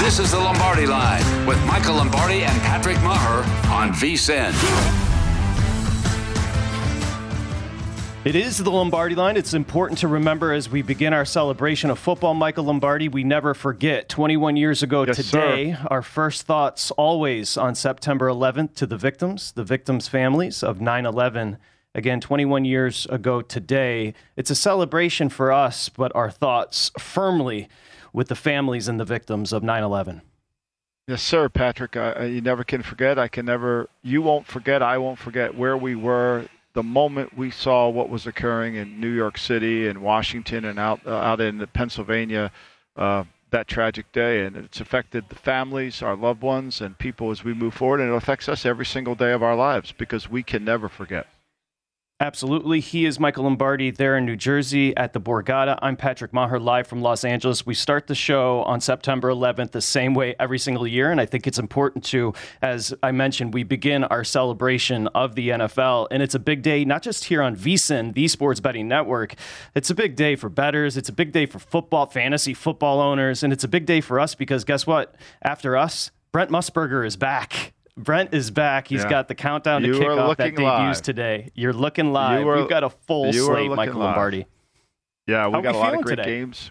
This is the Lombardi Line with Michael Lombardi and Patrick Maher on VSIN. It is the Lombardi line. It's important to remember as we begin our celebration of football, Michael Lombardi, we never forget 21 years ago yes, today, sir. our first thoughts always on September 11th to the victims, the victims' families of 9 11. Again, 21 years ago today. It's a celebration for us, but our thoughts firmly with the families and the victims of 9 11. Yes, sir, Patrick. You never can forget. I can never, you won't forget, I won't forget where we were the moment we saw what was occurring in New York City and Washington and out uh, out in Pennsylvania uh, that tragic day, and it's affected the families, our loved ones, and people as we move forward, and it affects us every single day of our lives because we can never forget. Absolutely. He is Michael Lombardi there in New Jersey at the Borgata. I'm Patrick Maher live from Los Angeles. We start the show on September 11th the same way every single year. And I think it's important to, as I mentioned, we begin our celebration of the NFL. And it's a big day, not just here on VSIN, the Sports Betting Network. It's a big day for bettors. It's a big day for football, fantasy football owners. And it's a big day for us because guess what? After us, Brent Musburger is back. Brent is back. He's Yeah. got the countdown to You kick off that debuts live. today. You're looking live. You are- We've got a full slate, Michael live. Lombardi. Yeah, we How got we a lot of great today? games.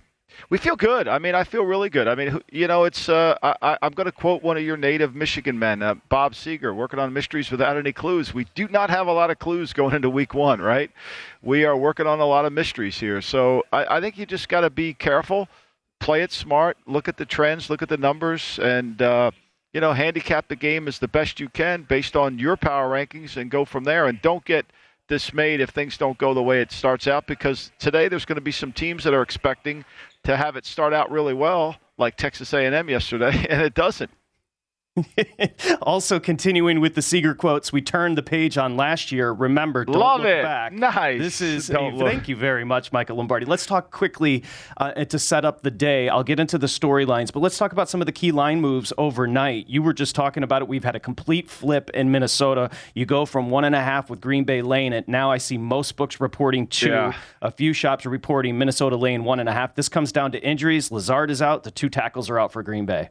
We feel good. I mean, I feel really good. I mean, you know, it's. Uh, I, I- I'm going to quote one of your native Michigan men, uh, Bob Seger, working on mysteries without any clues. We do not have a lot of clues going into Week One, right? We are working on a lot of mysteries here. So I, I think you just got to be careful, play it smart, look at the trends, look at the numbers, and uh, you know, handicap the game as the best you can based on your power rankings, and go from there. And don't get dismayed if things don't go the way it starts out because today there's going to be some teams that are expecting to have it start out really well like Texas A&M yesterday and it doesn't. also, continuing with the Seger quotes, we turned the page on last year. Remember, don't Love look it. back. Nice. This is a- thank you very much, Michael Lombardi. Let's talk quickly uh, to set up the day. I'll get into the storylines, but let's talk about some of the key line moves overnight. You were just talking about it. We've had a complete flip in Minnesota. You go from one and a half with Green Bay laying it. Now I see most books reporting two. Yeah. A few shops are reporting Minnesota laying one and a half. This comes down to injuries. Lazard is out. The two tackles are out for Green Bay.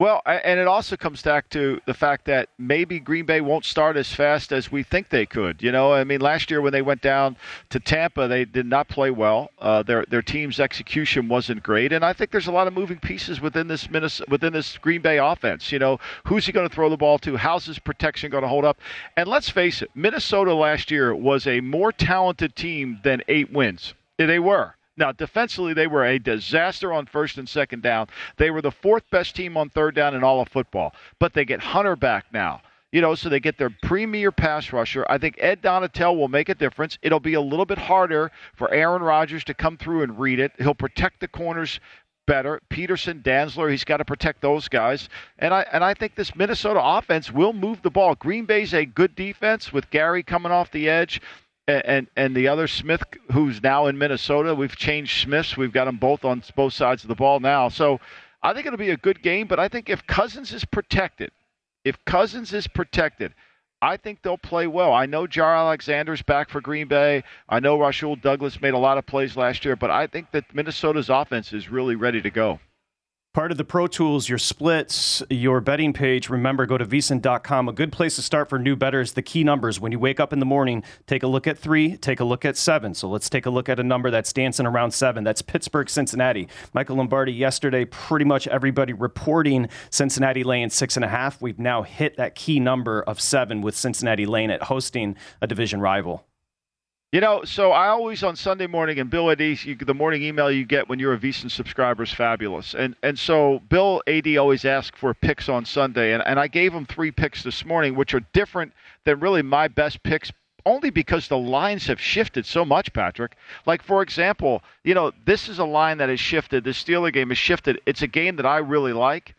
Well, and it also comes back to the fact that maybe Green Bay won't start as fast as we think they could. You know, I mean, last year when they went down to Tampa, they did not play well. Uh, their their team's execution wasn't great, and I think there's a lot of moving pieces within this Minnes- within this Green Bay offense. You know, who's he going to throw the ball to? How's his protection going to hold up? And let's face it, Minnesota last year was a more talented team than eight wins. They were. Now, defensively, they were a disaster on first and second down. They were the fourth best team on third down in all of football. But they get Hunter back now. You know, so they get their premier pass rusher. I think Ed Donatell will make a difference. It'll be a little bit harder for Aaron Rodgers to come through and read it. He'll protect the corners better. Peterson, Dantzler, he's got to protect those guys. And I and I think this Minnesota offense will move the ball. Green Bay's a good defense with Gary coming off the edge. And, and, the other Smith, who's now in Minnesota, we've changed Smiths. We've got them both on both sides of the ball now. So I think it'll be a good game. But I think if Cousins is protected, if Cousins is protected, I think they'll play well. I know Jaire Alexander's back for Green Bay. I know Rasul Douglas made a lot of plays last year, but I think that Minnesota's offense is really ready to go. Part of the Pro Tools, your splits, your betting page. Remember, go to vsin.com. A good place to start for new betters, The key numbers. When you wake up in the morning, take a look at three, take a look at seven. So let's take a look at a number that's dancing around seven. That's Pittsburgh, Cincinnati. Michael Lombardi yesterday, pretty much everybody reporting Cincinnati laying six and a half. We've now hit that key number of seven with Cincinnati laying it, hosting a division rival. You know, so I always on Sunday morning, and Bill Adee, you, the morning email you get when you're a VSiN subscriber is fabulous. And and so Bill Adee always asks for picks on Sunday, and, and I gave him three picks this morning, which are different than really my best picks, only because the lines have shifted so much, Patrick. Like, for example, you know, this is a line that has shifted. The Steeler game has shifted. It's a game that I really like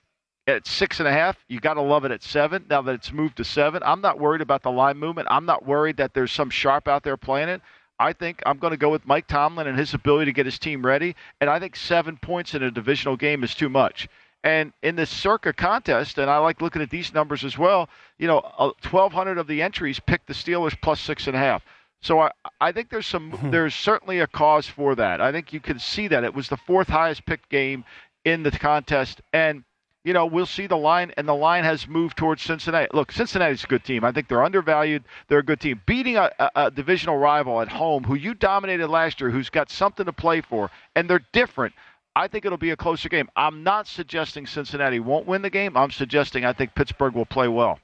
at six and a half. You got to love it at seven. Now that it's moved to seven, I'm not worried about the line movement. I'm not worried that there's some sharp out there playing it. I think I'm going to go with Mike Tomlin and his ability to get his team ready. And I think seven points in a divisional game is too much. And in this Circa contest, and I like looking at these numbers as well. You know, uh, 1,200 of the entries picked the Steelers plus six and a half. So I, I think there's some there's certainly a cause for that. I think you can see that it was the fourth highest picked game in the contest, and you know, we'll see the line, and the line has moved towards Cincinnati. Look, Cincinnati's a good team. I think they're undervalued. They're a good team. Beating a, a, a, divisional rival at home who you dominated last year, who's got something to play for, and they're different. I think it'll be a closer game. I'm not suggesting Cincinnati won't win the game. I'm suggesting I think Pittsburgh will play well.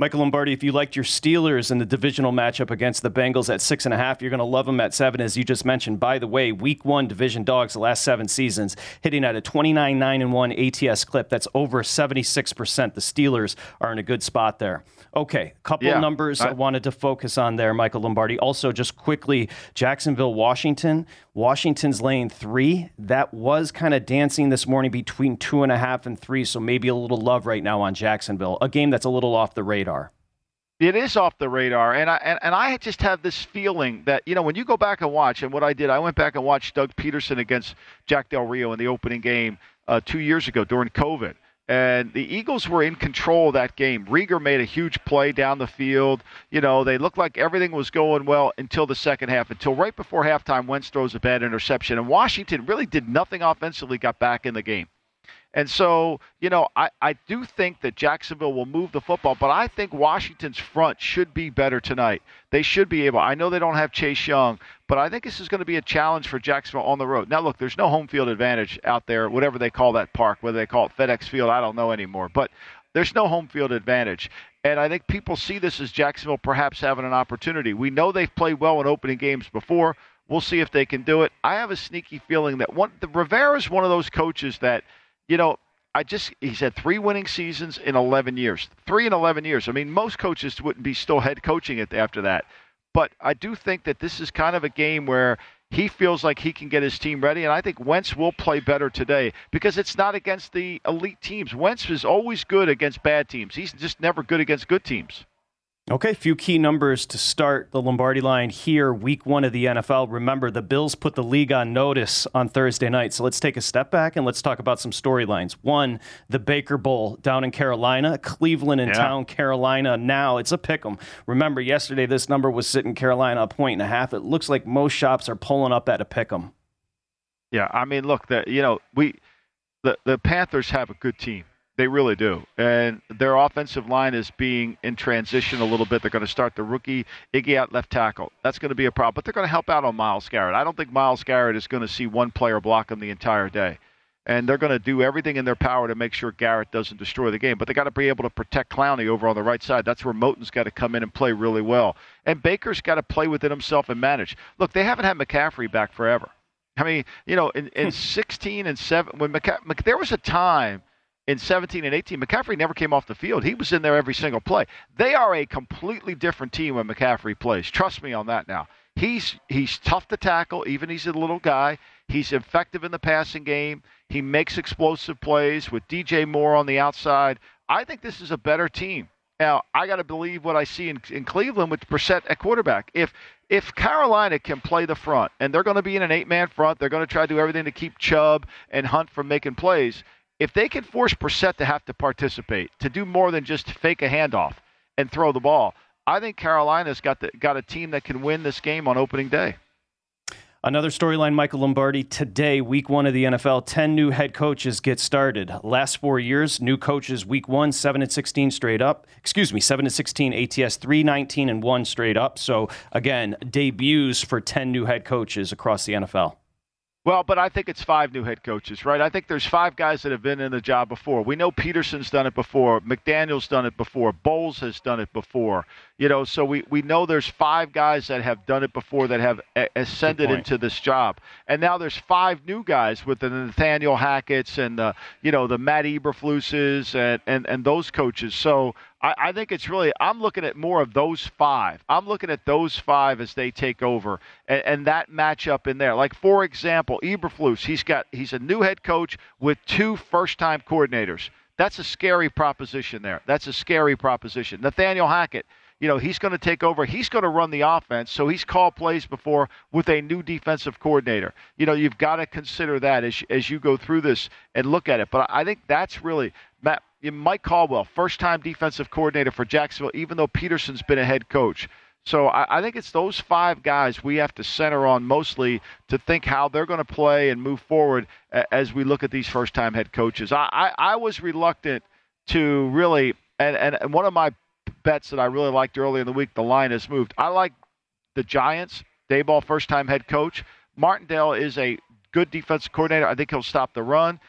Michael Lombardi, if you liked your Steelers in the divisional matchup against the Bengals at six and a half, you're going to love them at seven, as you just mentioned. By the way, week one division dogs the last seven seasons, hitting at a 29 9 and 1 ATS clip. That's over 76%. The Steelers are in a good spot there. Okay, couple yeah, numbers I, I wanted to focus on there, Michael Lombardi. Also, just quickly, Jacksonville, Washington. Washington's lane three. That was kind of dancing this morning between two and a half and three, so maybe a little love right now on Jacksonville. A game that's a little off the radar. It is off the radar, and I and, and I just have this feeling that you know when you go back and watch, and what I did, I went back and watched Doug Pederson against Jack Del Rio in the opening game uh, two years ago during COVID and the Eagles were in control of that game. Reagor made a huge play down the field. You know, they looked like everything was going well until the second half, until right before halftime, Wentz throws a bad interception. And Washington really did nothing offensively, got back in the game. And so, you know, I, I do think that Jacksonville will move the football, but I think Washington's front should be better tonight. They should be able. I know they don't have Chase Young, but I think this is going to be a challenge for Jacksonville on the road. Now, look, there's no home field advantage out there, whatever they call that park, whether they call it FedEx Field, I don't know anymore. But there's no home field advantage. And I think people see this as Jacksonville perhaps having an opportunity. We know they've played well in opening games before. We'll see if they can do it. I have a sneaky feeling that one the Rivera is one of those coaches that – you know, I just he's had three winning seasons in 11 years. Three in 11 years. I mean, most coaches wouldn't be still head coaching it after that. But I do think that this is kind of a game where he feels like he can get his team ready, and I think Wentz will play better today because it's not against the elite teams. Wentz is always good against bad teams. He's just never good against good teams. Okay, a few key numbers to start the Lombardi line here, week one of the NFL. Remember, the Bills put the league on notice on Thursday night. So let's take a step back and let's talk about some storylines. One, the Baker Bowl down in Carolina, Cleveland in yeah. town, Carolina. Now it's a pick 'em. Remember, yesterday this number was sitting Carolina a point and a half. It looks like most shops are pulling up at a pick 'em. Yeah, I mean, look, the, you know, we the the Panthers have a good team. They really do. And their offensive line is being in transition a little bit. They're going to start the rookie Ickey at left tackle. That's going to be a problem. But they're going to help out on Myles Garrett. I don't think Myles Garrett is going to see one player block him the entire day. and they're going to do everything in their power to make sure Garrett doesn't destroy the game. But they got to be able to protect Clowney over on the right side. That's where Moton's got to come in and play really well. And Baker's got to play within himself and manage. Look, they haven't had McCaffrey back forever. I mean, you know, in, in hmm. 16 and 7, when McCa- there was a time in 17 and 18, McCaffrey never came off the field. He was in there every single play. They are a completely different team when McCaffrey plays. Trust me on that now. He's he's tough to tackle, even he's a little guy. He's effective in the passing game. He makes explosive plays with DJ Moore on the outside. I think this is a better team. Now, I got to believe what I see in, in Cleveland with Brissett at quarterback. If if Carolina can play the front, and they're going to be in an eight-man front, they're going to try to do everything to keep Chubb and Hunt from making plays. If they can force Brissett to have to participate, to do more than just fake a handoff and throw the ball, I think Carolina's got the, got a team that can win this game on opening day. Another storyline, Michael Lombardi. Today, week one of the NFL, 10 new head coaches get started. Last four years, new coaches, week one, 7 and 16 straight up. Excuse me, 7 and 16 ATS, 3 19 and 1 straight up. So, again, debuts for 10 new head coaches across the NFL. Well, but I think it's five new head coaches, right? I think there's five guys that have been in the job before. We know Pederson's done it before, McDaniel's done it before, Bowles has done it before. You know, so we, we know there's five guys that have done it before that have ascended into this job, and now there's five new guys with the Nathaniel Hackett's and the you know the Matt Eberfluses and and and those coaches. So I, I think it's really I'm looking at more of those five. I'm looking at those five as they take over and, and that matchup in there. Like for example, Eberflus, he's got he's a new head coach with two first-time coordinators. That's a scary proposition there. That's a scary proposition. Nathaniel Hackett you know, he's going to take over. He's going to run the offense. So he's called plays before with a new defensive coordinator. You know, you've got to consider that as, as you go through this and look at it. But I think that's really Matt, Mike Caldwell, first time defensive coordinator for Jacksonville, even though Pederson's been a head coach. So I, I, think it's those five guys we have to center on mostly to think how they're going to play and move forward as we look at these first time head coaches. I, I, I was reluctant to really, and, and one of my bets that I really liked earlier in the week, the line has moved. I like the Giants. Daboll, first time head coach. Martindale is a good defensive coordinator. I think he'll stop the run.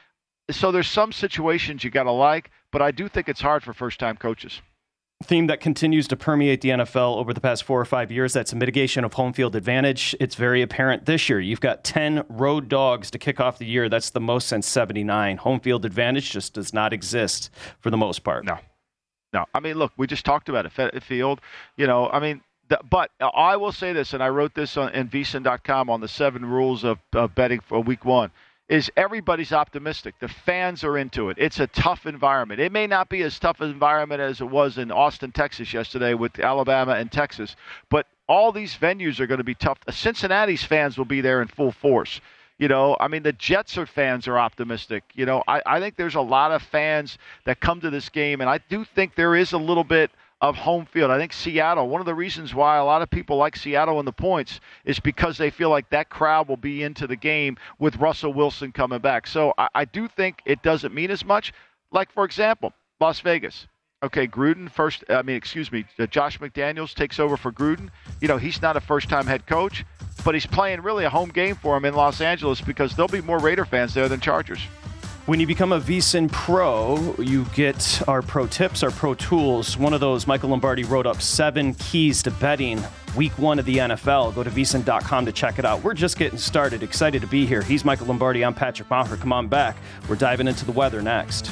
So there's some situations you got to like, but I do think it's hard for first time coaches theme that continues to permeate the NFL over the past four or five years. That's a mitigation of home field advantage. It's very apparent this year. You've got 10 road dogs to kick off the year. That's the most since 79. Home field advantage just does not exist for the most part. No. No, I mean, look, we just talked about it. Field, you know, I mean, the, but I will say this, and I wrote this on in VSiN.com on the seven rules of, of betting for week one. Is everybody's optimistic? The fans are into it. It's a tough environment. It may not be as tough an environment as it was in Austin, Texas yesterday with Alabama and Texas, but all these venues are going to be tough. Cincinnati's fans will be there in full force. You know, I mean, the Jets are fans are optimistic. You know, I, I think there's a lot of fans that come to this game, and I do think there is a little bit of home field. I think Seattle, one of the reasons why a lot of people like Seattle in the points is because they feel like that crowd will be into the game with Russell Wilson coming back. So I, I do think it doesn't mean as much. Like, for example, Las Vegas. Okay, Gruden first. I mean, excuse me. Uh, Josh McDaniels takes over for Gruden. You know, he's not a first-time head coach but he's playing really a home game for him in Los Angeles because there'll be more Raider fans there than Chargers. When you become a VSiN Pro, you get our pro tips, our pro tools. One of those, Michael Lombardi wrote up seven keys to betting week one of the NFL. Go to VSiN.com to check it out. We're just getting started. Excited to be here. He's Michael Lombardi. I'm Patrick Maher. Come on back. We're diving into the weather next.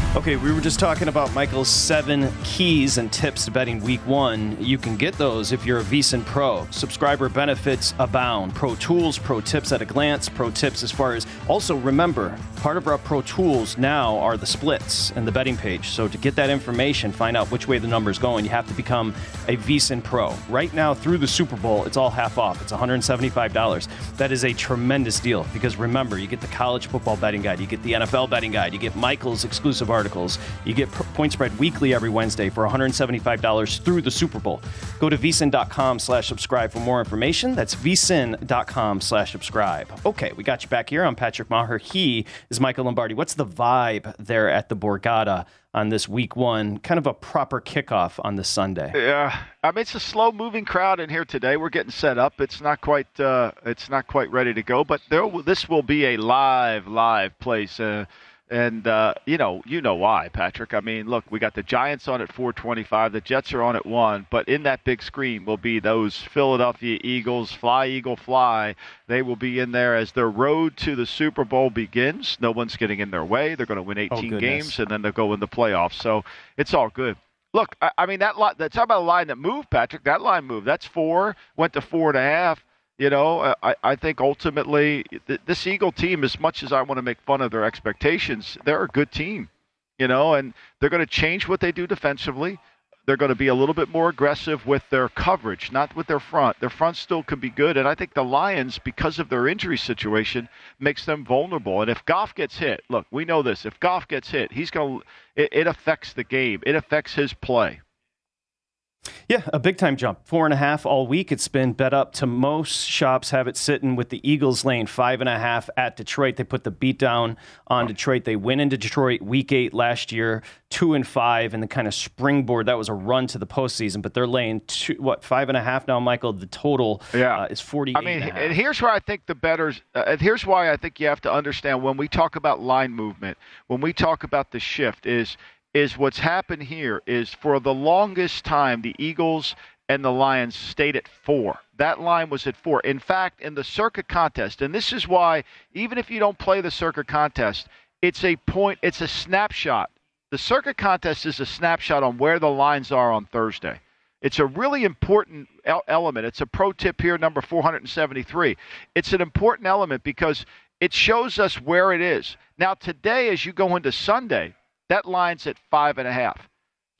Okay, we were just talking about Michael's seven keys and tips to betting week one. You can get those if you're a VSIN Pro. Subscriber benefits abound. Pro tools, pro tips at a glance, pro tips as far as. Also, remember, part of our pro tools now are the splits and the betting page. So to get that information, find out which way the number is going, you have to become a VSIN Pro. Right now, through the Super Bowl, it's all half off. It's $175. That is a tremendous deal because remember, you get the college football betting guide, you get the NFL betting guide, you get Michael's exclusive article articles. You get Point Spread weekly every Wednesday for $175 through the Super Bowl. Go to vsin.com slash subscribe for more information. That's vsin.com slash subscribe. Okay, we got you back here. I'm Patrick Maher. He is Michael Lombardi. What's the vibe there at the Borgata? on this week one, kind of a proper kickoff on this Sunday. Yeah, I mean it's a slow moving crowd in here today. We're getting set up. It's not quite uh, it's not quite ready to go, but there this will be a live live place. Uh, and uh, you know, you know why, Patrick. I mean, look, we got the Giants on at 425, the Jets are on at one, but in that big screen will be those Philadelphia Eagles, fly Eagle fly. They will be in there as their road to the Super Bowl begins. No one's getting in their way. They're going to win 18 oh, games, and then they'll go in the playoffs. So it's all good. Look, I, I mean that line. That's talk about a line that moved, Patrick. That line moved. That's four. Went to four and a half you know, I, I think ultimately this Eagle team, as much as I want to make fun of their expectations, they're a good team, you know, and they're going to change what they do defensively. They're going to be a little bit more aggressive with their coverage, not with their front. Their front still can be good, and I think the Lions, because of their injury situation, makes them vulnerable. And if Goff gets hit, look, we know this. If Goff gets hit, he's going to. It, it affects the game. It affects his play. Yeah, a big time jump. Four and a half all week. It's been bet up to most shops have it sitting with the Eagles lane five and a half at Detroit. They put the beat down on Detroit. They went into Detroit week eight last year, two and five, and the kind of springboard. That was a run to the postseason, but they're laying two, what five and a half now, Michael. The total yeah. Uh, is forty. I mean, and, here's where I think the betters. Uh, and here's why I think you have to understand when we talk about line movement, when we talk about the shift, is is what's happened here is for the longest time the Eagles and the Lions stayed at four. That line was at four. In fact, in the Circa contest, and this is why even if you don't play the Circa contest, it's a point, it's a snapshot. The Circa contest is a snapshot on where the lines are on Thursday. It's a really important element. It's a pro tip here, number 473. It's an important element because it shows us where it is. Now, today, as you go into Sunday, that line's at five and a half.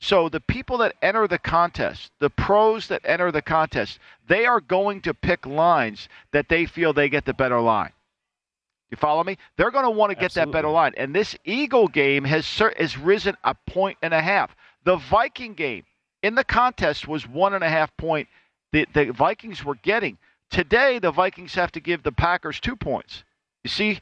So the people that enter the contest, the pros that enter the contest, they are going to pick lines that they feel they get the better line. You follow me? They're going to want to get Absolutely. that better line. And this Eagle game has has risen a point and a half. The Viking game in the contest was one and a half point. The the Vikings were getting today. The Vikings have to give the Packers two points. You see,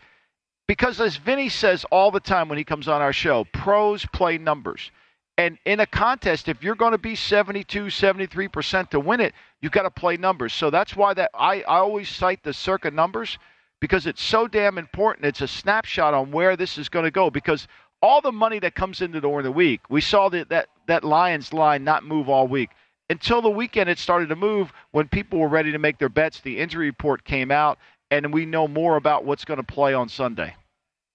because as Vinny says all the time when he comes on our show, pros play numbers. And in a contest, if you're going to be 72, 73% to win it, you've got to play numbers. So that's why that I, I always cite the circa numbers because it's so damn important. It's a snapshot on where this is going to go because all the money that comes into during the week, we saw that, that, that Lions line not move all week. Until the weekend, it started to move when people were ready to make their bets. The injury report came out, and we know more about what's going to play on Sunday.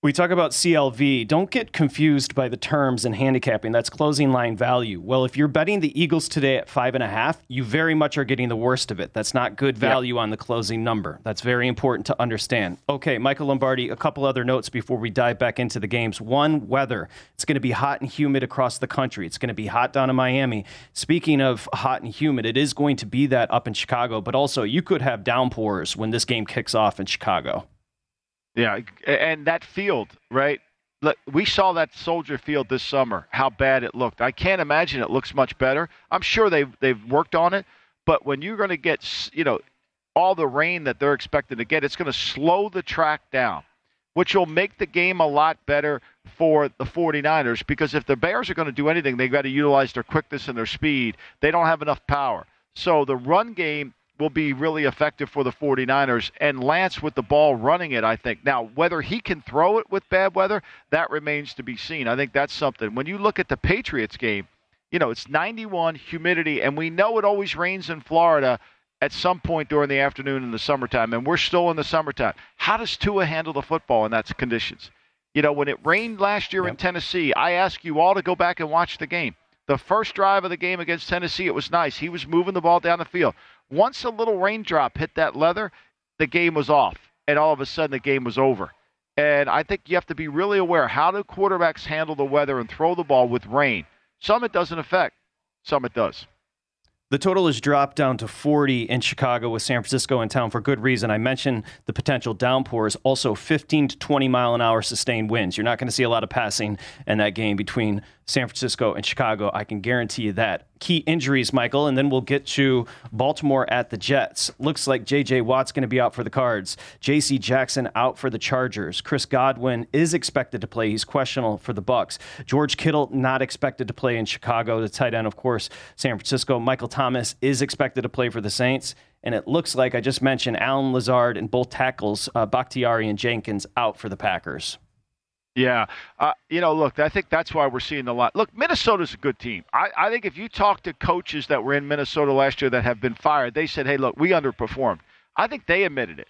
We talk about CLV. Don't get confused by the terms and handicapping. That's closing line value. Well, if you're betting the Eagles today at five and a half, you very much are getting the worst of it. That's not good value on the closing number. That's very important to understand. Okay, Michael Lombardi, a couple other notes before we dive back into the games. One, weather. It's going to be hot and humid across the country. It's going to be hot down in Miami. Speaking of hot and humid, it is going to be that up in Chicago, but also you could have downpours when this game kicks off in Chicago. Yeah, and that field, right? We saw that Soldier Field this summer. How bad it looked. I can't imagine it looks much better. I'm sure they've they've worked on it, but when you're going to get, you know, all the rain that they're expected to get, it's going to slow the track down, which will make the game a lot better for the 49ers. Because if the Bears are going to do anything, they've got to utilize their quickness and their speed. They don't have enough power. So the run game will be really effective for the 49ers. And Lance with the ball running it, I think. Now, whether he can throw it with bad weather, that remains to be seen. I think that's something. When you look at the Patriots game, you know, it's 91, humidity, and we know it always rains in Florida at some point during the afternoon in the summertime, and we're still in the summertime. How does Tua handle the football in that conditions? You know, when it rained last year yep. in Tennessee, I ask you all to go back and watch the game. The first drive of the game against Tennessee, it was nice. He was moving the ball down the field. Once a little raindrop hit that leather, the game was off, and all of a sudden the game was over. And I think you have to be really aware how do quarterbacks handle the weather and throw the ball with rain. Some it doesn't affect, some it does. The total has dropped down to 40 in Chicago with San Francisco in town for good reason. I mentioned the potential downpours, also 15 to 20 mile an hour sustained winds. You're not going to see a lot of passing in that game between San Francisco and Chicago. I can guarantee you that. Key injuries, Michael, and then we'll get to Baltimore at the Jets. Looks like J.J. Watt's going to be out for the Cards. J.C. Jackson out for the Chargers. Chris Godwin is expected to play. He's questionable for the Bucs. George Kittle not expected to play in Chicago. The tight end, of course, San Francisco. Michael Thomas is expected to play for the Saints. And it looks like I just mentioned Allen Lazard and both tackles, uh, Bakhtiari and Jenkins, out for the Packers. Yeah, uh, you know, look, I think that's why we're seeing a lot. Look, Minnesota's a good team. I, I think if you talk to coaches that were in Minnesota last year that have been fired, they said, "Hey, look, we underperformed." I think they admitted it,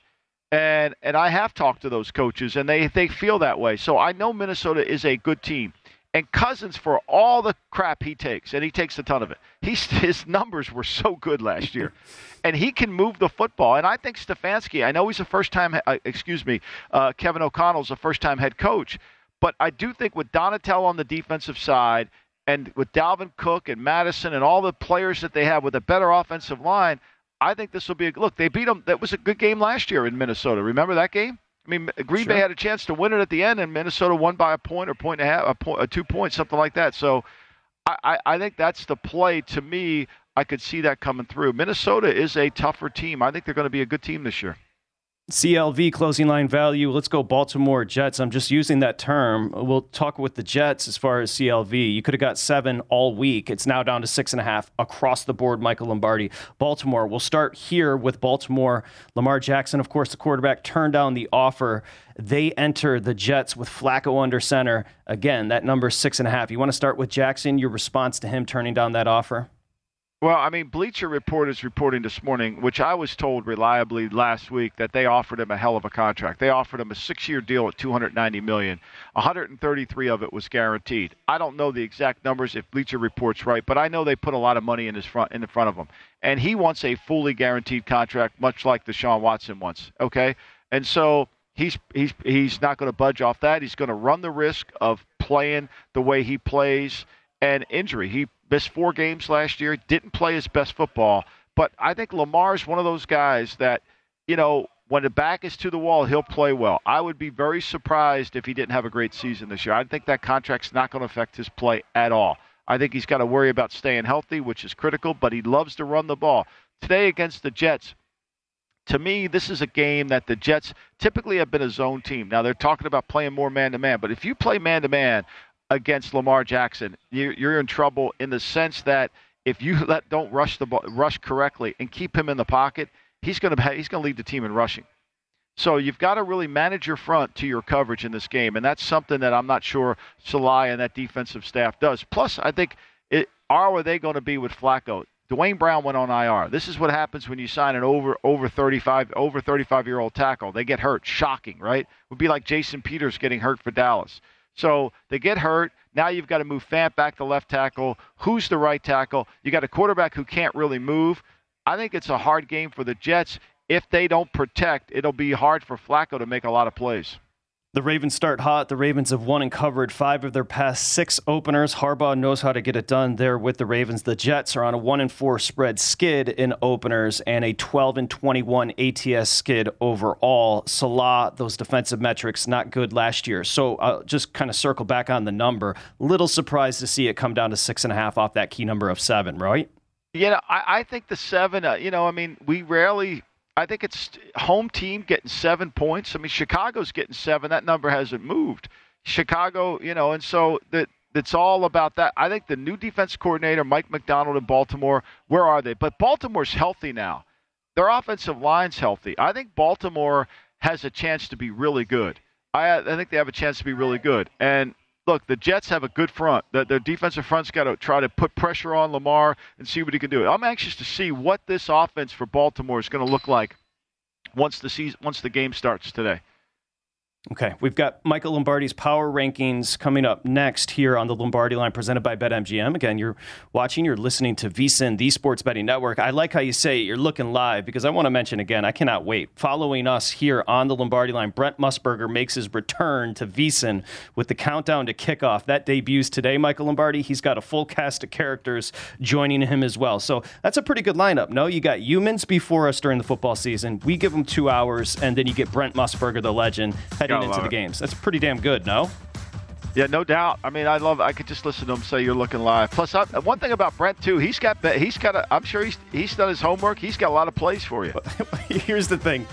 and and I have talked to those coaches, and they they feel that way. So I know Minnesota is a good team. And Cousins, for all the crap he takes, and he takes a ton of it, he's, his numbers were so good last year. and he can move the football. And I think Stefanski, I know he's a first time, uh, excuse me, uh, Kevin O'Connell's a first time head coach. But I do think with Donatell on the defensive side and with Dalvin Cook and Madison and all the players that they have with a better offensive line, I think this will be a look. They beat them. That was a good game last year in Minnesota. Remember that game? I mean, Green sure. Bay had a chance to win it at the end, and Minnesota won by a point or point and a half, a point, a two points, something like that. So, I, I think that's the play. To me, I could see that coming through. Minnesota is a tougher team. I think they're going to be a good team this year. CLV closing line value. Let's go Baltimore Jets. I'm just using that term. We'll talk with the Jets as far as CLV. You could have got seven all week. It's now down to six and a half across the board. Michael Lombardi, Baltimore. We'll start here with Baltimore. Lamar Jackson, of course, the quarterback, turned down the offer. They enter the Jets with Flacco under center. Again, that number six and a half. You want to start with Jackson? Your response to him turning down that offer? Well, I mean, Bleacher Report is reporting this morning, which I was told reliably last week that they offered him a hell of a contract. They offered him a six-year deal at 290 million. 133 of it was guaranteed. I don't know the exact numbers if Bleacher Report's right, but I know they put a lot of money in his front in the front of him, and he wants a fully guaranteed contract, much like Deshaun Watson wants. Okay, and so he's he's he's not going to budge off that. He's going to run the risk of playing the way he plays and injury. He missed four games last year, didn't play his best football. But I think Lamar's one of those guys that, you know, when the back is to the wall, he'll play well. I would be very surprised if he didn't have a great season this year. I think that contract's not going to affect his play at all. I think he's got to worry about staying healthy, which is critical, but he loves to run the ball. Today against the Jets, to me, this is a game that the Jets typically have been a zone team. Now, they're talking about playing more man to man, but if you play man to man, against Lamar Jackson. You're in trouble in the sense that if you let don't rush the ball, rush correctly and keep him in the pocket, he's going to he's going to lead the team in rushing. So you've got to really manage your front to your coverage in this game, and that's something that I'm not sure Saleh and that defensive staff does. Plus, I think it, are they going to be with Flacco? Duane Brown went on IR. This is what happens when you sign an over over 35 over 35 year old tackle. They get hurt. Shocking, right? It would be like Jason Peters getting hurt for Dallas. So they get hurt. Now you've got to move Fant back to left tackle. Who's the right tackle? You got a quarterback who can't really move. I think it's a hard game for the Jets if they don't protect, it'll be hard for Flacco to make a lot of plays. The Ravens start hot. The Ravens have won and covered five of their past six openers. Harbaugh knows how to get it done there with the Ravens. The Jets are on a one and four spread skid in openers and a 12 and 21 ATS skid overall. Saleh, those defensive metrics not good last year. So I'll just kind of circle back on the number. Little surprised to see it come down to six and a half off that key number of seven, right? Yeah, I, I think the seven. Uh, you know, I mean, we rarely I think it's home team getting seven points. I mean, Chicago's getting seven. That number hasn't moved. Chicago, you know, and so that it's all about that. I think the new defense coordinator, Mike Macdonald in Baltimore, where are they? But Baltimore's healthy now. Their offensive line's healthy. I think Baltimore has a chance to be really good. I, I think they have a chance to be really good. And look, the Jets have a good front. The, their defensive front's got to try to put pressure on Lamar and see what he can do. I'm anxious to see what this offense for Baltimore is going to look like once the season, once the game starts today. Okay, we've got Michael Lombardi's power rankings coming up next here on the Lombardi line presented by BetMGM. Again, you're watching, you're listening to VSIN, the Sports Betting Network. I like how you say you're looking live because I want to mention again, I cannot wait. Following us here on the Lombardi line, Brent Musburger makes his return to VSIN with the countdown to kickoff. That debuts today, Michael Lombardi. He's got a full cast of characters joining him as well. So that's a pretty good lineup. No, you got humans before us during the football season. We give them two hours, and then you get Brent Musburger, the legend, into the games. That's pretty damn good, no? Yeah, no doubt. I mean, I love. I could just listen to him say you're looking live. Plus, I, one thing about Brent too, he's got. He's got. A, I'm sure he's he's done his homework. He's got a lot of plays for you. Here's the thing.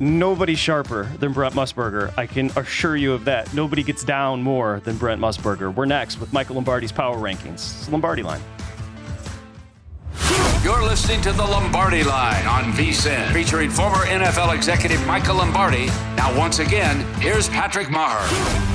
Nobody sharper than Brent Musburger. I can assure you of that. Nobody gets down more than Brent Musburger. We're next with Michael Lombardi's Power Rankings. It's Lombardi Line. You're listening to the Lombardi Line on VSIN, featuring former NFL executive Michael Lombardi. Now, once again, here's Patrick Maher.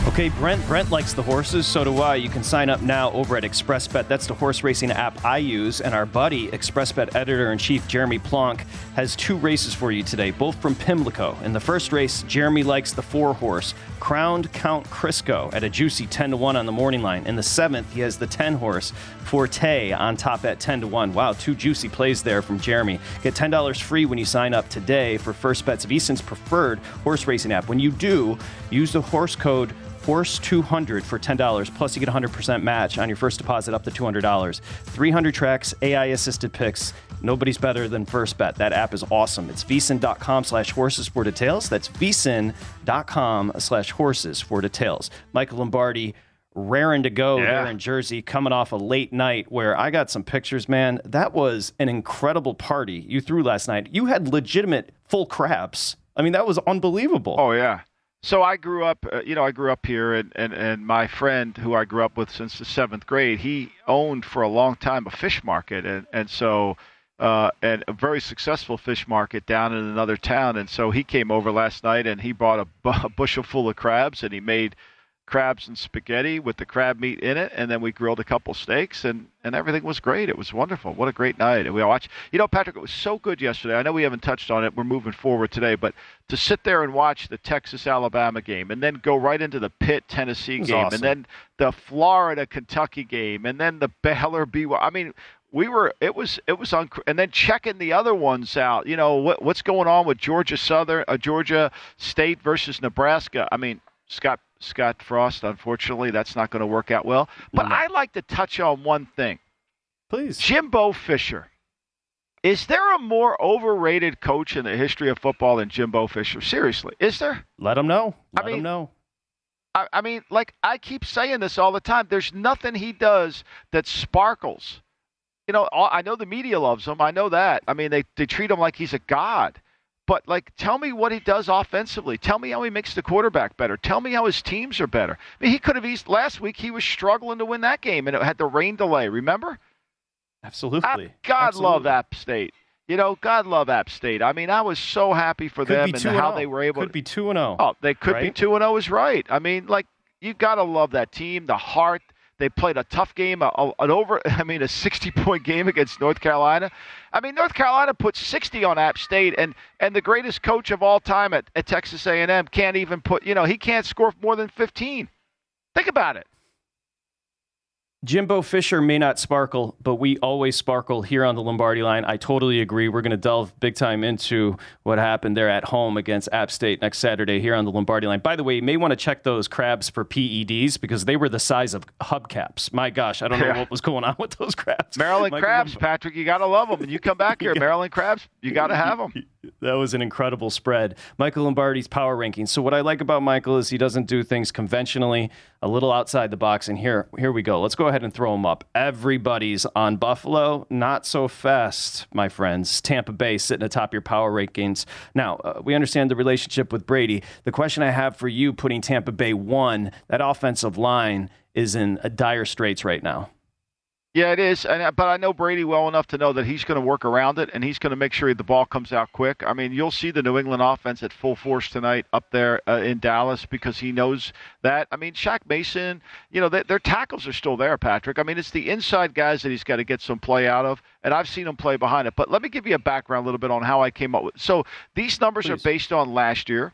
Okay, Brent. Brent likes the horses. So do I. You can sign up now over at ExpressBet. That's the horse racing app I use. And our buddy, ExpressBet editor in chief Jeremy Plonk, has two races for you today, both from Pimlico. In the first race, Jeremy likes the four horse Crowned Count Crisco at a juicy 10 to 1 on the morning line. In the seventh, he has the 10 horse Forte on top at 10 to 1. Wow, two juicy plays there from Jeremy. Get $10 free when you sign up today for First Bets VSIN's preferred horse racing app. When you do, use the horse code Horse 200 for $10, plus you get 100% match on your first deposit up to $200. 300 tracks, AI assisted picks. Nobody's better than First Bet. That app is awesome. It's vsin.com slash horses for details. That's vsin.com slash horses for details. Michael Lombardi raring to go yeah. there in Jersey, coming off a late night where I got some pictures, man. That was an incredible party you threw last night. You had legitimate full craps. I mean, that was unbelievable. Oh, yeah. So I grew up, uh, you know, I grew up here, and, and, and my friend who I grew up with since the seventh grade, he owned for a long time a fish market, and and so uh, and a very successful fish market down in another town, and so he came over last night and he bought a, bu- a bushel full of crabs, and he made crabs and spaghetti with the crab meat in it, and then we grilled a couple steaks, and, and everything was great. It was wonderful. What a great night. And we watched, you know, Patrick, it was so good yesterday. I know we haven't touched on it. We're moving forward today, but to sit there and watch the Texas Alabama game, and then go right into the Pitt Tennessee game, awesome. and then the Florida Kentucky game, and then the Baylor BYU. I mean, we were it was it was on and then checking the other ones out you know what what's going on with Georgia Southern uh, Georgia State versus Nebraska I mean Scott Scott Frost. Unfortunately, that's not going to work out well. But no. I'd like to touch on one thing. Please. Jimbo Fisher. Is there a more overrated coach in the history of football than Jimbo Fisher? Seriously, is there? Let him know. Let I mean, him know. I, I mean, like I keep saying this all the time. There's nothing he does that sparkles. You know, I know the media loves him. I know that. I mean, they, they treat him like he's a god. But like, tell me what he does offensively. Tell me how he makes the quarterback better. Tell me how his teams are better. I mean, he could have eased last week. He was struggling to win that game, and it had the rain delay. Remember? Absolutely. Ah, God Absolutely. love App State. You know, God love App State. I mean, I was so happy for Could them and how and oh. they were able. Could be two and zero. Oh, they could be two and zero is right. I mean, like you gotta love that team, the heart. They played a tough game, a, an over. I mean, a 60-point game against North Carolina. I mean, North Carolina put 60 on App State, and and the greatest coach of all time at, at Texas A&M can't even put. You know, he can't score more than 15. Think about it. Jimbo Fisher may not sparkle, but we always sparkle here on the Lombardi line. I totally agree. We're going to delve big time into what happened there at home against App State next Saturday here on the Lombardi line. By the way, you may want to check those crabs for PEDs because they were the size of hubcaps. My gosh, I don't know Yeah. what was going on with those crabs. Maryland Michael crabs, Patrick. You gotta love them. And you come back here, Maryland crabs. You gotta have them. That was an incredible spread. Michael Lombardi's power rankings. So what I like about Michael is he doesn't do things conventionally, a little outside the box. And here, here we go. Let's go ahead and throw them up. Everybody's on Buffalo. Not so fast, my friends. Tampa Bay sitting atop your power rankings. Now uh, we understand the relationship with Brady. The question I have for you, putting Tampa Bay one, that offensive line is in dire straits right now. Yeah, it is. And, uh, but I know Brady well enough to know that he's going to work around it and he's going to make sure the ball comes out quick. I mean, you'll see the New England offense at full force tonight up there uh, in Dallas because he knows that. I mean, Shaq Mason, you know, they, their tackles are still there, Patrick. I mean, it's the inside guys that he's got to get some play out of, and I've seen him play behind it. But let me give you a background a little bit on how I came up with. So these numbers are based on last year.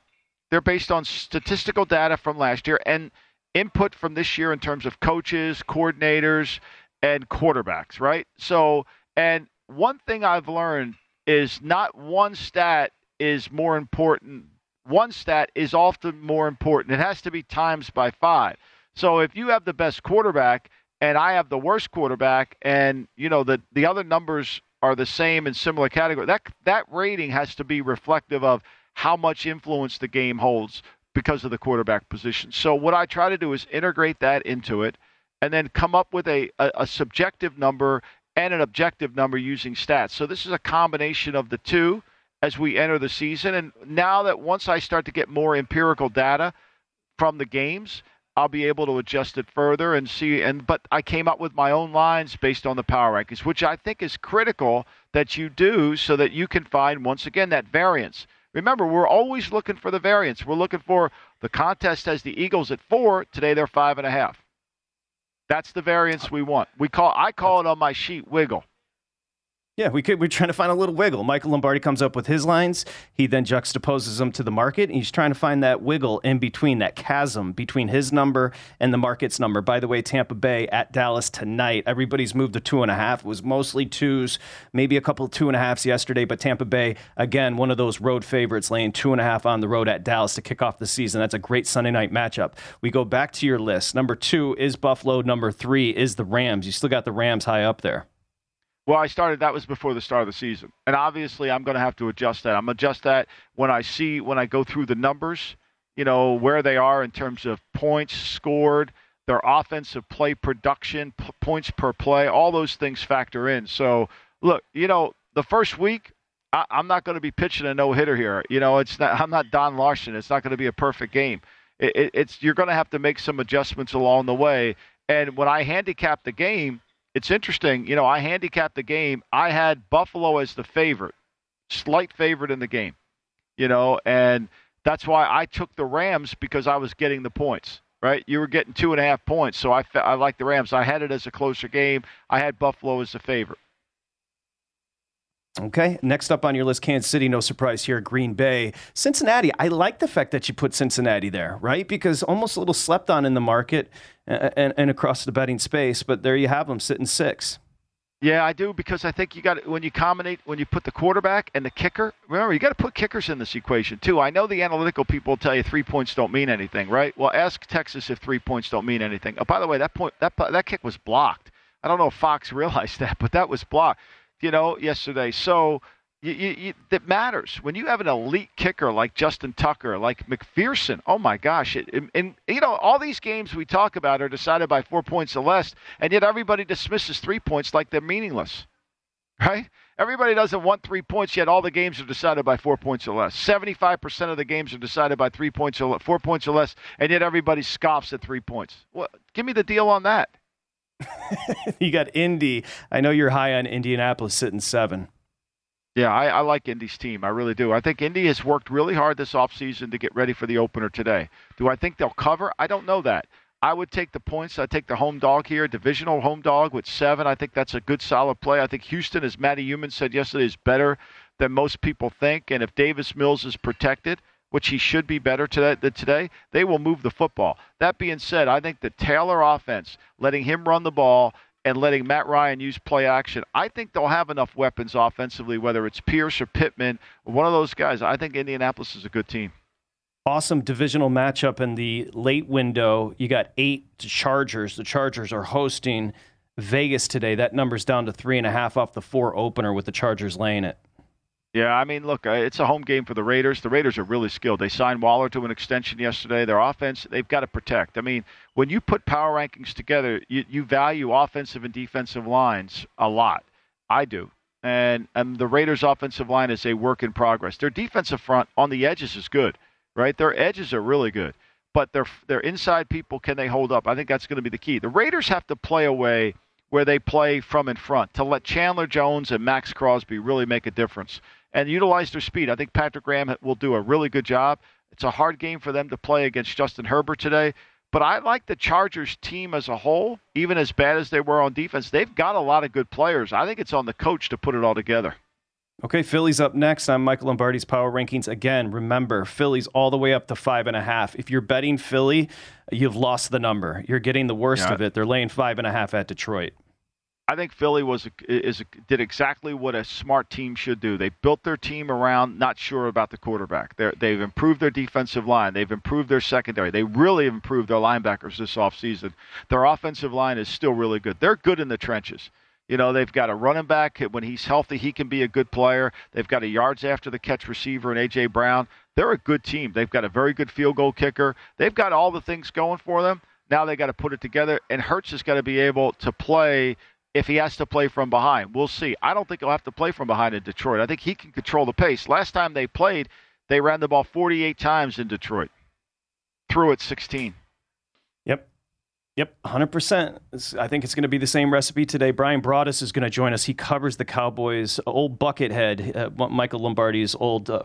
They're based on statistical data from last year and input from this year in terms of coaches, coordinators, and quarterbacks, right? So, and one thing I've learned is not one stat is more important. One stat is often more important. It has to be times by five. So if you have the best quarterback and I have the worst quarterback, and you know the the other numbers are the same in similar category, that that rating has to be reflective of how much influence the game holds because of the quarterback position. So what I try to do is integrate that into it and then come up with a, a, a subjective number and an objective number using stats. So this is a combination of the two as we enter the season. And now that once I start to get more empirical data from the games, I'll be able to adjust it further and see. And but I came up with my own lines based on the power rankings, which I think is critical that you do so that you can find once again that variance. Remember, we're always looking for the variance. We're looking for the contest has the Eagles at four. Today they're five and a half. That's the variance we want. We call I call it on my sheet wiggle. Yeah, we could. We're trying to find a little wiggle. Michael Lombardi comes up with his lines. He then juxtaposes them to the market. And he's trying to find that wiggle in between, that chasm between his number and the market's number. By the way, Tampa Bay at Dallas tonight. Everybody's moved to two and a half. It was mostly twos, maybe a couple two and a halves yesterday. But Tampa Bay, again, one of those road favorites, laying two and a half on the road at Dallas to kick off the season. That's a great Sunday night matchup. We go back to your list. Number two is Buffalo. Number three is the Rams. You still got the Rams high up there. Well, I started. That was before the start of the season, and obviously, I'm going to have to adjust that. I'm adjust that when I see when I go through the numbers. You know where they are in terms of points scored, their offensive play production, p- points per play. All those things factor in. So, look, you know, the first week, I, I'm not going to be pitching a no hitter here. You know, it's not. I'm not Don Larsen. It's not going to be a perfect game. It, it's you're going to have to make some adjustments along the way. And when I handicap the game it's interesting. You know, I handicapped the game. I had Buffalo as the favorite, slight favorite in the game. You know, and that's why I took the Rams because I was getting the points. Right, you were getting two and a half points, so I fe- I like the Rams. I had it as a closer game. I had Buffalo as the favorite. Okay. Next up on your list, Kansas City, no surprise here, Green Bay. Cincinnati, I like the fact that you put Cincinnati there, right? Because almost a little slept on in the market and, and, across the betting space, but there you have them sitting six. Yeah, I do because I think you got when you combine when you put the quarterback and the kicker. Remember, you got to put kickers in this equation too. I know the analytical people tell you three points don't mean anything, right? Well, ask Texas if three points don't mean anything. Oh, by the way, that point that that kick was blocked. I don't know if Fox realized that, but that was blocked. You know, yesterday. So you, you, you, matters when you have an elite kicker like Justin Tucker, like McPherson. Oh my gosh! It, and, and you know all these games we talk about are decided by four points or less, and yet everybody dismisses three points like they're meaningless, right? Everybody doesn't want three points, yet all the games are decided by four points or less. Seventy-five percent of the games are decided by three points or four points or less, and yet everybody scoffs at three points. Well, give me the deal on that. you got Indy. I know you're high on Indianapolis sitting seven. Yeah, I, I like Indy's team. I really do. I think Indy has worked really hard this offseason to get ready for the opener today. Do I think they'll cover? I don't know that. I would take the points. I take the home dog here, divisional home dog with seven. I think that's a good, solid play. I think Houston, as Matt Youmans said yesterday, is better than most people think. And if Davis Mills is protected, which he should be better today today, they will move the football. That being said, I think the Taylor offense, letting him run the ball and letting Matt Ryan use play action, I think they'll have enough weapons offensively, whether it's Pierce or Pittman, one of those guys. I think Indianapolis is a good team. Awesome divisional matchup in the late window. You got eight Chargers. The Chargers are hosting Vegas today. That number's down to three and a half off the four opener with the Chargers laying it. Yeah, I mean, look, uh, it's a home game for the Raiders. The Raiders are really skilled. They signed Waller to an extension yesterday. Their offense, they've got to protect. I mean, when you put power rankings together, you, you value offensive and defensive lines a lot. I do. And, and the Raiders' offensive line is a work in progress. Their defensive front on the edges is good, right? Their edges are really good. But their, their inside people, can they hold up? I think that's going to be the key. The Raiders have to play away where they play from in front to let Chandler Jones and Maxx Crosby really make a difference and utilize their speed. I think Patrick Graham will do a really good job. It's a hard game for them to play against Justin Herbert today. But I like the Chargers team as a whole, even as bad as they were on defense. They've got a lot of good players. I think it's on the coach to put it all together. Okay, Philly's up next. I'm Michael Lombardi's Power Rankings. Again, remember, Philly's all the way up to five and a half. If you're betting Philly, you've lost the number. You're getting the worst yeah. of it. They're laying five and a half at Detroit. I think Philly was is did exactly what a smart team should do. They built their team around not sure about the quarterback. they they've improved their defensive line. They've improved their secondary. They really improved their linebackers this offseason. Their offensive line is still really good. They're good in the trenches. You know, they've got a running back. When he's healthy, he can be a good player. They've got a yards after the catch receiver in A.J. Brown. They're a good team. They've got a very good field goal kicker. They've got all the things going for them. Now they got to put it together, and Hurts has got to be able to play if he has to play from behind. We'll see. I don't think he'll have to play from behind in Detroit. I think he can control the pace. Last time they played, they ran the ball 48 times in Detroit, threw it 16. Yep. Yep, 100%. I think it's going to be the same recipe today. Bryan Broaddus is going to join us. He covers the Cowboys, old Buckethead, uh, Michael Lombardi's old uh,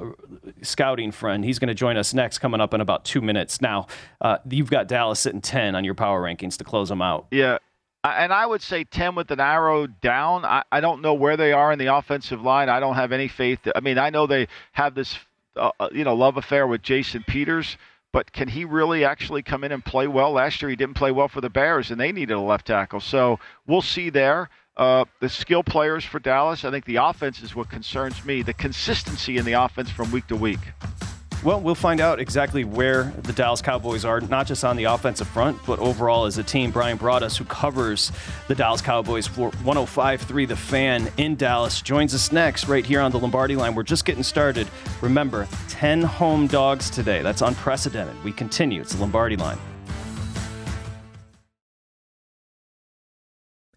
scouting friend. He's going to join us next, coming up in about two minutes. Now, uh, you've got Dallas sitting 10 on your power rankings to close them out. Yeah, and I would say 10 with an arrow down. I, I don't know where they are in the offensive line. I don't have any faith. I mean, I know they have this, uh, uh, you know, love affair with Jason Peters, but can he really actually come in and play well? Last year he didn't play well for the Bears, and they needed a left tackle. So we'll see there. Uh, the skill players for Dallas. I think the offense is what concerns me. The consistency in the offense from week to week. Well, we'll find out exactly where the Dallas Cowboys are, not just on the offensive front, but overall as a team. Bryan Broaddus, who covers the Dallas Cowboys for 105.3 The Fan in Dallas, joins us next right here on the Lombardi line. We're just getting started. Remember, 10 home dogs today. That's unprecedented. We continue. It's the Lombardi line.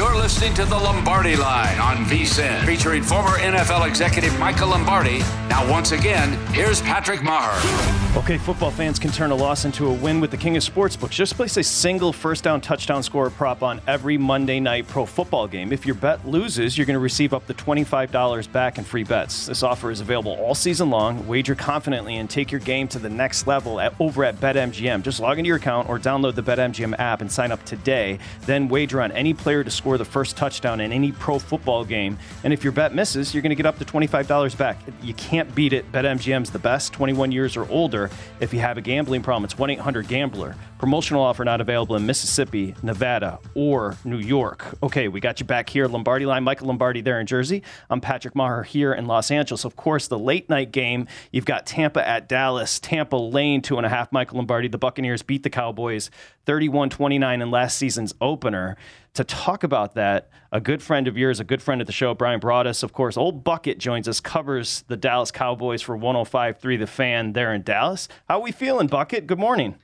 You're listening to the Lombardi Line on VSIN, featuring former NFL executive Michael Lombardi. Now, once again, here's Patrick Meagher. Okay, football fans can turn a loss into a win with the king of sportsbooks. Just place a single first down touchdown score prop on every Monday night pro football game. If your bet loses, you're going to receive up to $25 back in free bets. This offer is available all season long. Wager confidently and take your game to the next level at, over at BetMGM. Just log into your account or download the BetMGM app and sign up today. Then wager on any player to score the first touchdown in any pro football game. And if your bet misses, you're going to get up to $25 back. You can't beat it. BetMGM's the best, 21 years or older. If you have a gambling problem, it's 1 800 Gambler. Promotional offer not available in Mississippi, Nevada, or New York. Okay, we got you back here. Lombardi line, Michael Lombardi there in Jersey. I'm Patrick Meagher here in Los Angeles. Of course, the late night game, you've got Tampa at Dallas. Tampa lane two and a half. Michael Lombardi. The Buccaneers beat the Cowboys 31 29 in last season's opener. To talk about that, a good friend of yours, a good friend of the show, Bryan Broaddus, of course, Old Bucket joins us, covers the Dallas Cowboys for 105.3 The Fan there in Dallas. How are we feeling, Bucket? Good morning.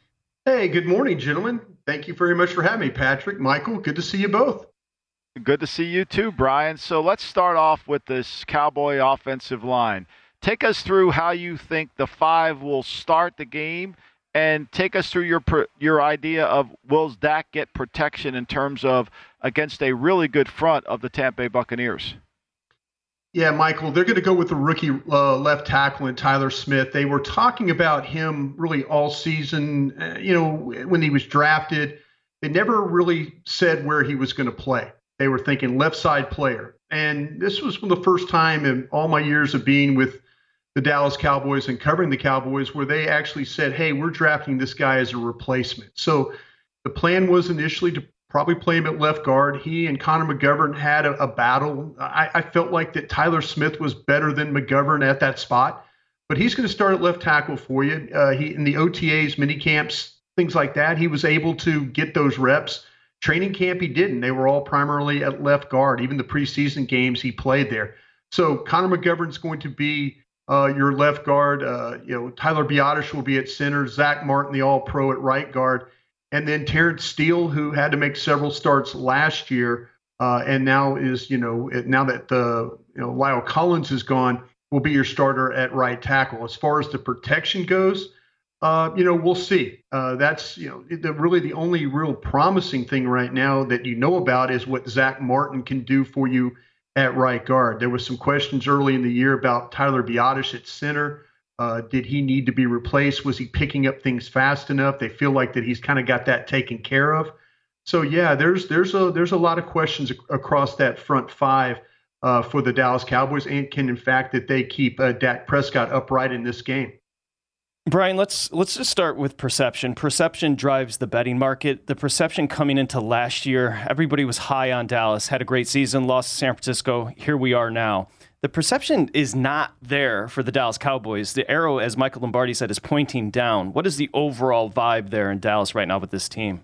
Hey, good morning, gentlemen. Thank you very much for having me, Patrick. Michael, good to see you both. Good to see you too, Bryan. So let's start off with this Cowboy offensive line. Take us through how you think the five will start the game, and take us through your your idea of will Dak get protection in terms of against a really good front of the Tampa Bay Buccaneers. Yeah, Michael, they're going to go with the rookie uh, left tackle and Tyler Smith. They were talking about him really all season. Uh, you know, when he was drafted, they never really said where he was going to play. They were thinking left side player. And this was the first time in all my years of being with the Dallas Cowboys and covering the Cowboys where they actually said, hey, we're drafting this guy as a replacement. So the plan was initially to probably play him at left guard. He and Connor McGovern had a, a battle. I, I, felt like that Tyler Smith was better than McGovern at that spot, but he's going to start at left tackle for you. Uh, he in the OTAs, mini camps, things like that. He was able to get those reps. Training camp, he didn't. They were all primarily at left guard. Even the preseason games, he played there. So Connor McGovern's going to be uh, your left guard. Uh, you know, Tyler Biadasz will be at center. Zack Martin, the All Pro, at right guard and then Terence Steele, who had to make several starts last year, uh, and now is you know now that the you know La'el Collins is gone, will be your starter at right tackle. As far as the protection goes, uh, you know we'll see. Uh, that's you know the, really the only real promising thing right now that you know about is what Zack Martin can do for you at right guard. There was some questions early in the year about Tyler Biadasz at center. Uh, did he need to be replaced? Was he picking up things fast enough? They feel like that he's kind of got that taken care of. So yeah, there's there's a there's a lot of questions ac- across that front five uh, for the Dallas Cowboys, and can in fact that they keep uh, Dak Prescott upright in this game. Bryan, let's let's just start with perception. Perception drives the betting market. The perception coming into last year, everybody was high on Dallas, had a great season, lost to San Francisco. Here we are now the perception is not there for the Dallas Cowboys. The arrow, as Michael Lombardi said, is pointing down. What is the overall vibe there in Dallas right now with this team?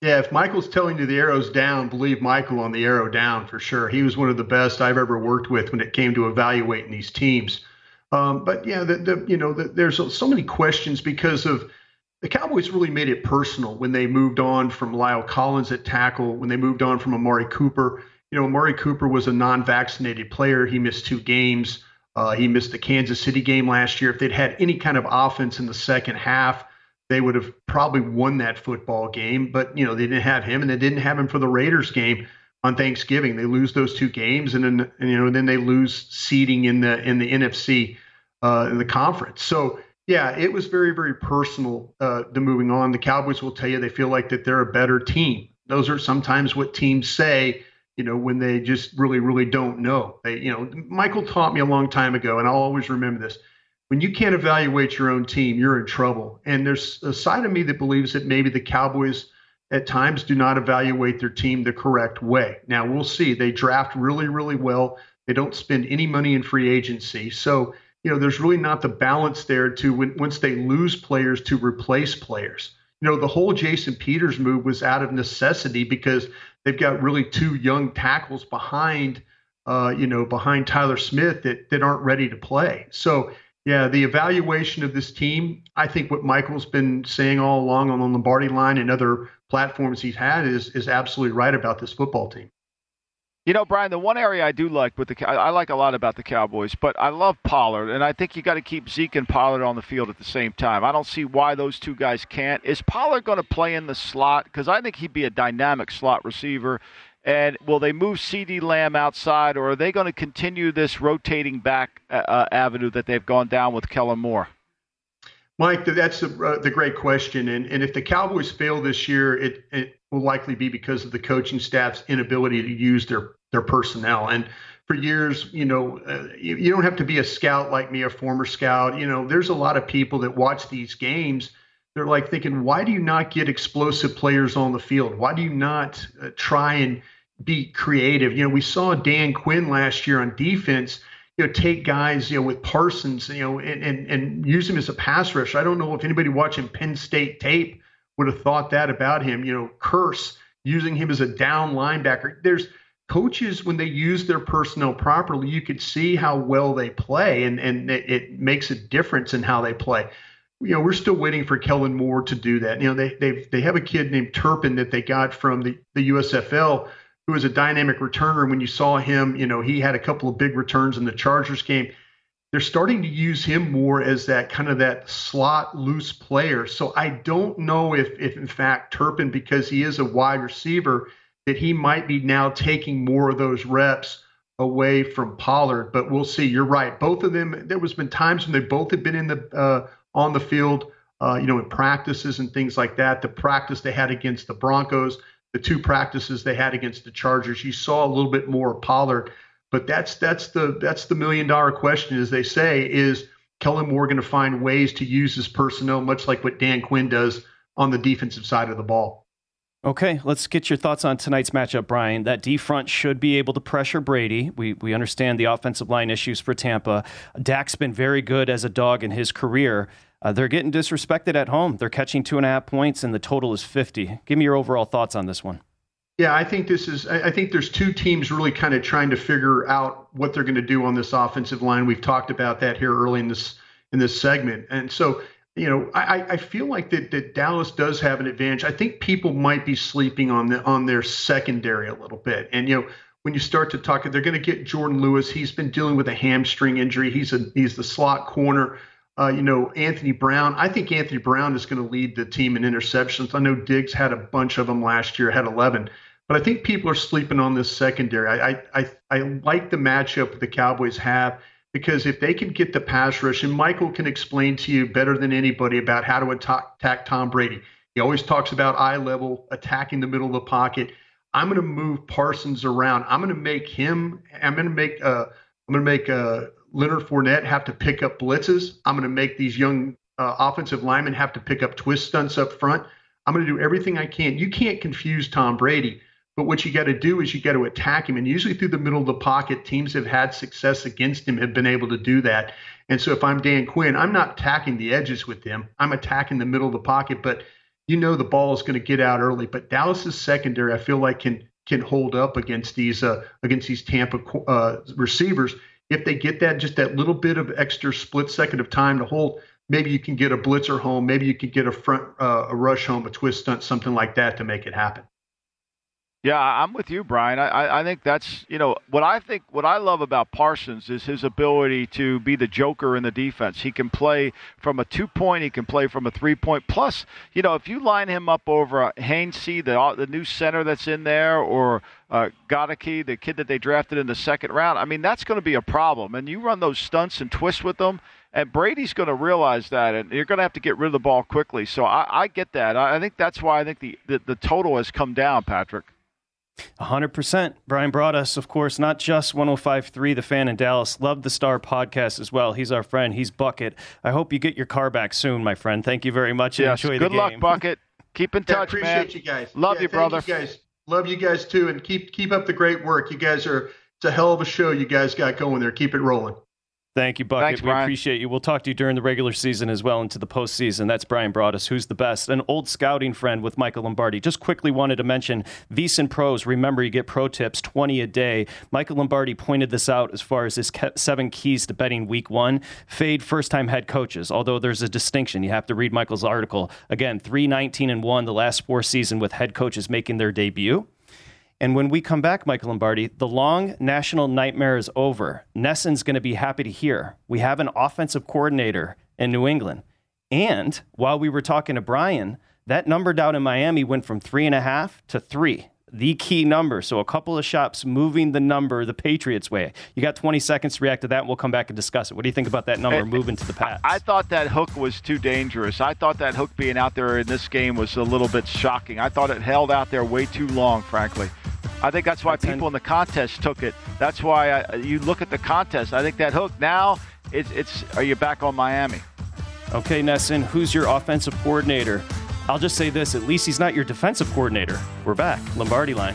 Yeah, if Michael's telling you the arrow's down, believe Michael on the arrow down for sure. He was one of the best I've ever worked with when it came to evaluating these teams. Um, but yeah, the, the, you know, the, there's so many questions because of the Cowboys really made it personal when they moved on from La'el Collins at tackle, when they moved on from Amari Cooper you know, Amari Cooper was a non-vaccinated player. He missed two games. Uh, he missed the Kansas City game last year. If they'd had any kind of offense in the second half, they would have probably won that football game. But you know, they didn't have him, and they didn't have him for the Raiders game on Thanksgiving. They lose those two games, and then and, you know, then they lose seeding in the in the NFC uh, in the conference. So yeah, it was very very personal. Uh, the moving on, the Cowboys will tell you they feel like that they're a better team. Those are sometimes what teams say you know, when they just really, really don't know. They, you know, Michael taught me a long time ago, and I'll always remember this. when you can't evaluate your own team, you're in trouble. And there's a side of me that believes that maybe the Cowboys at times do not evaluate their team the correct way. Now we'll see. They draft really, really well. They don't spend any money in free agency. So, you know, there's really not the balance there to when, once they lose players to replace players. You know, the whole Jason Peters move was out of necessity because they've got really two young tackles behind, uh, you know, behind Tyler Smith that that aren't ready to play. So yeah, the evaluation of this team, I think what Michael's been saying all along on the Lombardi line and other platforms he's had is is absolutely right about this football team. You know, Bryan, the one area I do like with the I like a lot about the Cowboys, but I love Pollard, and I think you got to keep Zeke and Pollard on the field at the same time. I don't see why those two guys can't. Is Pollard going to play in the slot? Because I think he'd be a dynamic slot receiver. And will they move CeeDee Lamb outside, or are they going to continue this rotating back uh, uh, avenue that they've gone down with Kellen Moore? Mike, that's the, uh, the great question. And, and if the Cowboys fail this year, it, it will likely be because of the coaching staff's inability to use their, their personnel. And for years, you know, uh, you, you, don't have to be a scout like me, a former scout. You know, there's a lot of people that watch these games. They're like thinking, why do you not get explosive players on the field? Why do you not uh, try and be creative? You know, we saw Dan Quinn last year on defense – you know, take guys, you know, with Parsons, you know, and, and, and use him as a pass rusher. I don't know if anybody watching Penn State tape would have thought that about him. You know, curse using him as a down linebacker. There's coaches when they use their personnel properly, you could see how well they play, and and it, it makes a difference in how they play. You know, we're still waiting for Kellen Moore to do that. You know, they they they have a kid named Turpin that they got from the the USFL who was a dynamic returner. And When you saw him, you know, he had a couple of big returns in the Chargers game. They're starting to use him more as that kind of that slot loose player. So I don't know if, if in fact Turpin, because he is a wide receiver, that he might be now taking more of those reps away from Pollard. But we'll see. You're right. Both of them. There was been times when they both had been in the uh, on the field, uh, you know, in practices and things like that. The practice they had against the Broncos the two practices they had against the Chargers, you saw a little bit more Pollard. But that's that's the that's the million dollar question, as they say, is Kellen Moore going to find ways to use his personnel, much like what Dan Quinn does on the defensive side of the ball. Okay, let's get your thoughts on tonight's matchup, Bryan. That D front should be able to pressure Brady. We we understand the offensive line issues for Tampa. Dak's been very good as a dog in his career. Uh, they're getting disrespected at home. They're catching two and a half points, and the total is 50. Give me your overall thoughts on this one. Yeah, I think this is. I think there's two teams really kind of trying to figure out what they're going to do on this offensive line. We've talked about that here early in this in this segment, and so you know, I, I feel like that, that Dallas does have an advantage. I think people might be sleeping on the on their secondary a little bit, and you know, when you start to talk, they're going to get Jourdan Lewis. He's been dealing with a hamstring injury. He's a he's the slot corner. Uh, you know, Anthony Brown. I think Anthony Brown is going to lead the team in interceptions. I know Diggs had a bunch of them last year, had 11. But I think people are sleeping on this secondary. I I I, like the matchup the Cowboys have because if they can get the pass rush, and Michael can explain to you better than anybody about how to attack, attack Tom Brady. He always talks about eye level, attacking the middle of the pocket. I'm going to move Parsons around. I'm going to make him. I'm going to make. Uh, I'm going to make uh, Leonard Fournette have to pick up blitzes. I'm going to make these young uh, offensive linemen have to pick up twist stunts up front. I'm going to do everything I can. You can't confuse Tom Brady, but what you got to do is you got to attack him. And usually through the middle of the pocket, teams have had success against him, have been able to do that. And so if I'm Dan Quinn, I'm not attacking the edges with them. I'm attacking the middle of the pocket, but you know the ball is going to get out early. But Dallas's secondary, I feel like can can hold up against these uh, against these Tampa uh, receivers if they get that just that little bit of extra split second of time to hold, maybe you can get a blitzer home, maybe you can get a front uh, a rush home, a twist stunt, something like that to make it happen. Yeah, I'm with you, Bryan. I, I think that's you know what I think what I love about Parsons is his ability to be the joker in the defense. He can play from a two point, he can play from a three point. Plus, you know, if you line him up over Hainsey, the the new center that's in there, or uh, the kid that they drafted in the second round, I mean that's going to be a problem. And you run those stunts and twists with them, and Brady's going to realize that, and you're going to have to get rid of the ball quickly. So I, I get that. I, I think that's why I think the, the the total has come down, Patrick. 100%. Bryan Broaddus, of course, not just 105.3 The Fan in Dallas. Love the Star podcast as well. He's our friend. He's Bucket. I hope you get your car back soon, my friend. Thank you very much. Yes, enjoy good the luck, game. Bucket. Keep in Yeah, touch, appreciate man. you guys. Love Yeah, you, brother. You guys, love you guys too, and keep keep up the great work. You guys are it's a hell of a show you guys got going there. Keep it rolling. Thank you, Bucket. Thanks, we appreciate you. We'll talk to you during the regular season as well into the postseason. That's Bryan Broaddus, who's the best. An old scouting friend with Michael Lombardi. Just quickly wanted to mention VSiN Pros. Remember, you get pro tips 20 a day. Michael Lombardi pointed this out as far as his seven keys to betting week one. Fade first time head coaches, although there's a distinction. You have to read Michael's article. Again, 319 and 1 the last four season with head coaches making their debut. And when we come back, Michael Lombardi, the long national nightmare is over. Nesson's going to be happy to hear we have an offensive coordinator in New England. And while we were talking to Bryan, that number down in Miami went from three and a half to three, the key number. So a couple of shops moving the number the Patriots' way. You got 20 seconds to react to that, and we'll come back and discuss it. What do you think about that number moving to the Pats? I thought that hook was too dangerous. I thought that hook being out there in this game was a little bit shocking. I thought it held out there way too long, frankly. I think that's why people in the contest took it. That's why I, you look at the contest. I think that hook now it's it's. Are you back on Miami? Okay, Nesson, who's your offensive coordinator? I'll just say this at least he's not your defensive coordinator. We're back. Lombardi line.